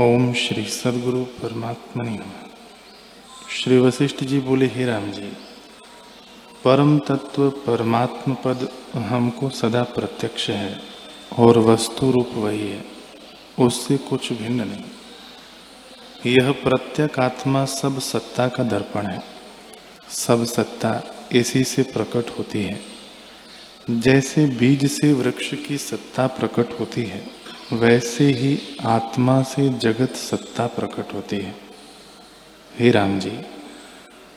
ओम श्री सदगुरु परमात्मनि श्री वशिष्ठ जी बोले, हे राम जी, परम तत्व परमात्म पद हमको सदा प्रत्यक्ष है और वस्तु रूप वही है, उससे कुछ भिन्न नहीं। यह प्रत्यक आत्मा सब सत्ता का दर्पण है। सब सत्ता इसी से प्रकट होती है। जैसे बीज से वृक्ष की सत्ता प्रकट होती है वैसे ही आत्मा से जगत सत्ता प्रकट होती है। हे राम जी,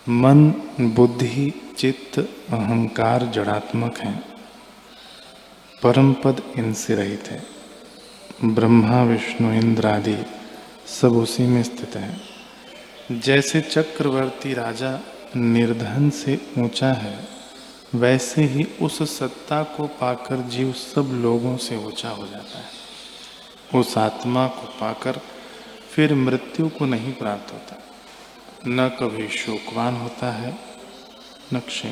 मन, बुद्धि, चित्त, अहंकार जड़ात्मक है। परम पद इनसे रहित है। ब्रह्मा, विष्णु, इंद्र आदि सब उसी में स्थित है। जैसे चक्रवर्ती राजा निर्धन से ऊँचा है, वैसे ही उस सत्ता को पाकर जीव सब लोगों से ऊँचा हो जाता है। उस आत्मा को पाकर फिर मृत्यु को नहीं प्राप्त होता। न कभी शोकवान होता है, न क्षण।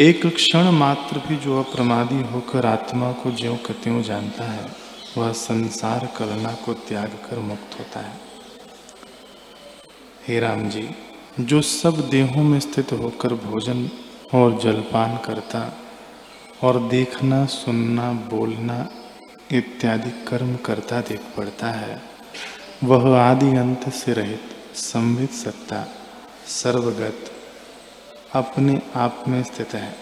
एक क्षण मात्र भी जो अप्रमादी होकर आत्मा को ज्यो कत्यों जानता है, वह संसार कलना को त्याग कर मुक्त होता है। हे राम जी, जो सब देहों में स्थित होकर भोजन और जलपान करता और देखना, सुनना, बोलना इत्यादि कर्म करता देख पड़ता है। वह आदि अंत से रहित संवित सत्ता, सर्वगत, अपने आप में स्थित है।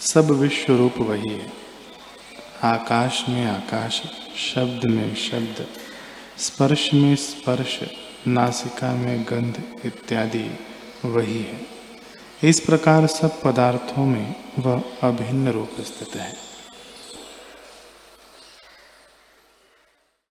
सब विश्व रूप वही है। आकाश में आकाश, शब्द में शब्द, स्पर्श में स्पर्श, नासिका में गंध इत्यादि वही है। इस प्रकार सब पदार्थों में वह अभिन्न रूप स्थित है।